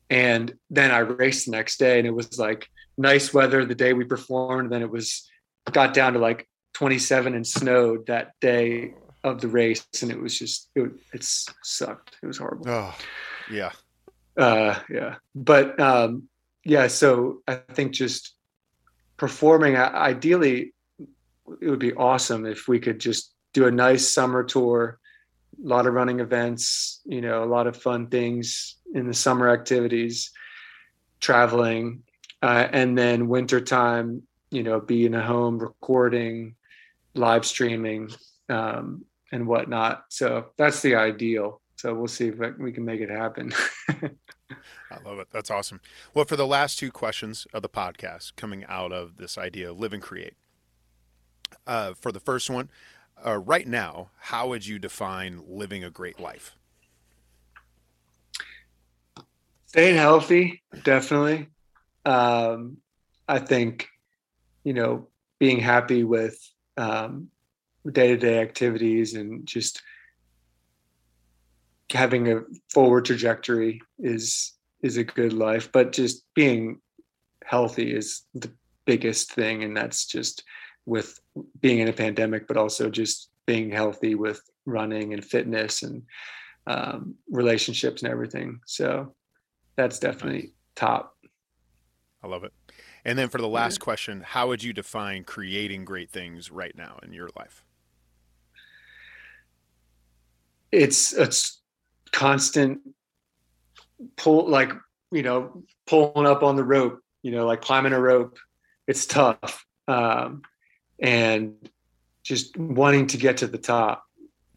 and then I raced the next day, and it was like nice weather the day we performed. Then it was got down to like 27 and snowed that day of the race, and it was just it, it sucked. It was horrible. Oh, yeah, uh, yeah. But um, yeah, so I think just performing. Ideally, it would be awesome if we could just do a nice summer tour a lot of running events, you know, a lot of fun things in the summer activities, traveling, uh, and then wintertime, you know, be in a home recording, live streaming, um, and whatnot. So that's the ideal. So we'll see if we can make it happen. I love it. That's awesome. Well, for the last two questions of the podcast coming out of this idea of live and create. Uh, for the first one, uh, right now, how would you define living a great life? Staying healthy, definitely. Um, I think, you know, being happy with um, day-to-day activities and just having a forward trajectory is is a good life. But just being healthy is the biggest thing, and that's just with being in a pandemic, but also just being healthy with running and fitness and um, relationships and everything. So that's definitely nice. top. I love it. And then for the last yeah. question, how would you define creating great things right now in your life? It's it's constant pull like you know pulling up on the rope you know like climbing a rope it's tough um, and just wanting to get to the top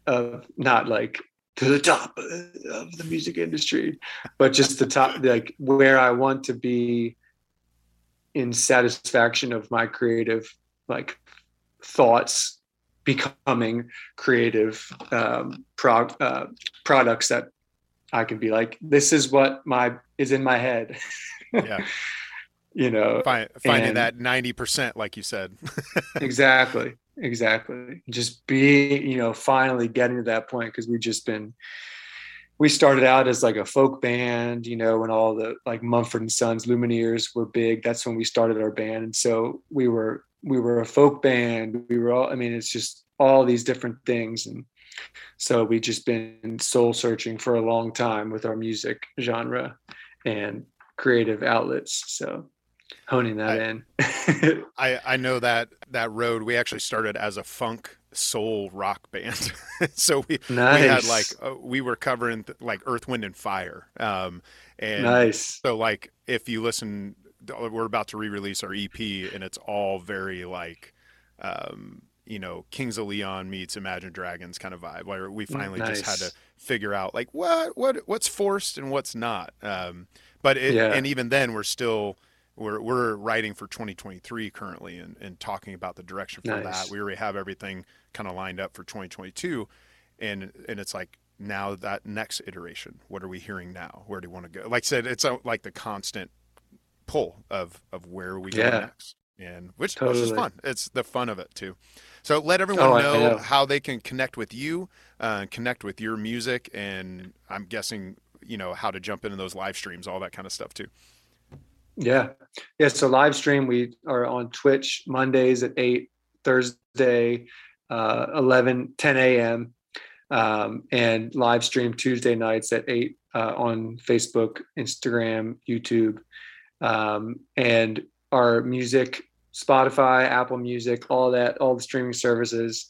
of not like to the top of the music industry, but just the top, like where I want to be in satisfaction of my creative like thoughts becoming creative um, pro- uh, products that I can be like, this is what my is in my head. yeah. you know, Find, finding and- that ninety percent, like you said. exactly exactly. Just be you know finally getting to that point because we've just been we started out as like a folk band you know when all the like mumford and sons lumineers were big. That's when we started our band. And so we were we were a folk band. We were all i mean it's just all these different things. And so we've just been soul searching for a long time with our music genre and creative outlets. So honing that I- in I I know that that road. We actually started as a funk soul rock band, so we nice we had like uh, we were covering th- like Earth, Wind, and Fire. Um, and nice so like if you listen, we're about to re-release our EP, and it's all very like. Um, you know, Kings of Leon meets Imagine Dragons kind of vibe, where we finally just had to figure out like what what what's forced and what's not. Um, but it, Yeah. and even then, we're still we're we're writing for 2023 currently and, and talking about the direction for Nice. that. We already have everything kind of lined up for 2022, and and it's like now that next iteration, what are we hearing now? Where do we want to go? Like I said, it's a, like the constant pull of of where we go Yeah. next, and which, which is fun. It's the fun of it too. So let everyone Oh, know, know. how they can connect with you, uh, connect with your music, and I'm guessing you know how to jump into those live streams, all that kind of stuff too. Yeah. Yeah. So live stream, we are on Twitch Mondays at 8, Thursday, uh, 11, 10 a.m. Um, and live stream Tuesday nights at 8 uh, on Facebook, Instagram, YouTube. Um, and our music, Spotify, Apple Music, all that, all the streaming services.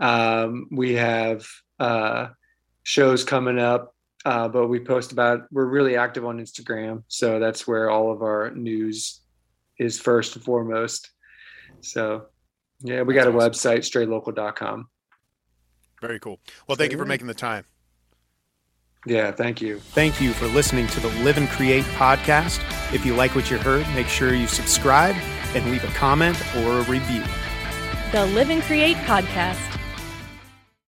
Um, we have uh, shows coming up uh, but we post about we're really active on instagram so that's where all of our news is first and foremost so yeah we got a That's website straightlocal.com Very cool. Well, thank you for Yeah. making the time. yeah thank you Thank you for listening to the Live and Create podcast. If you like what you heard, make sure you subscribe and leave a comment or a review. The Live and Create Podcast.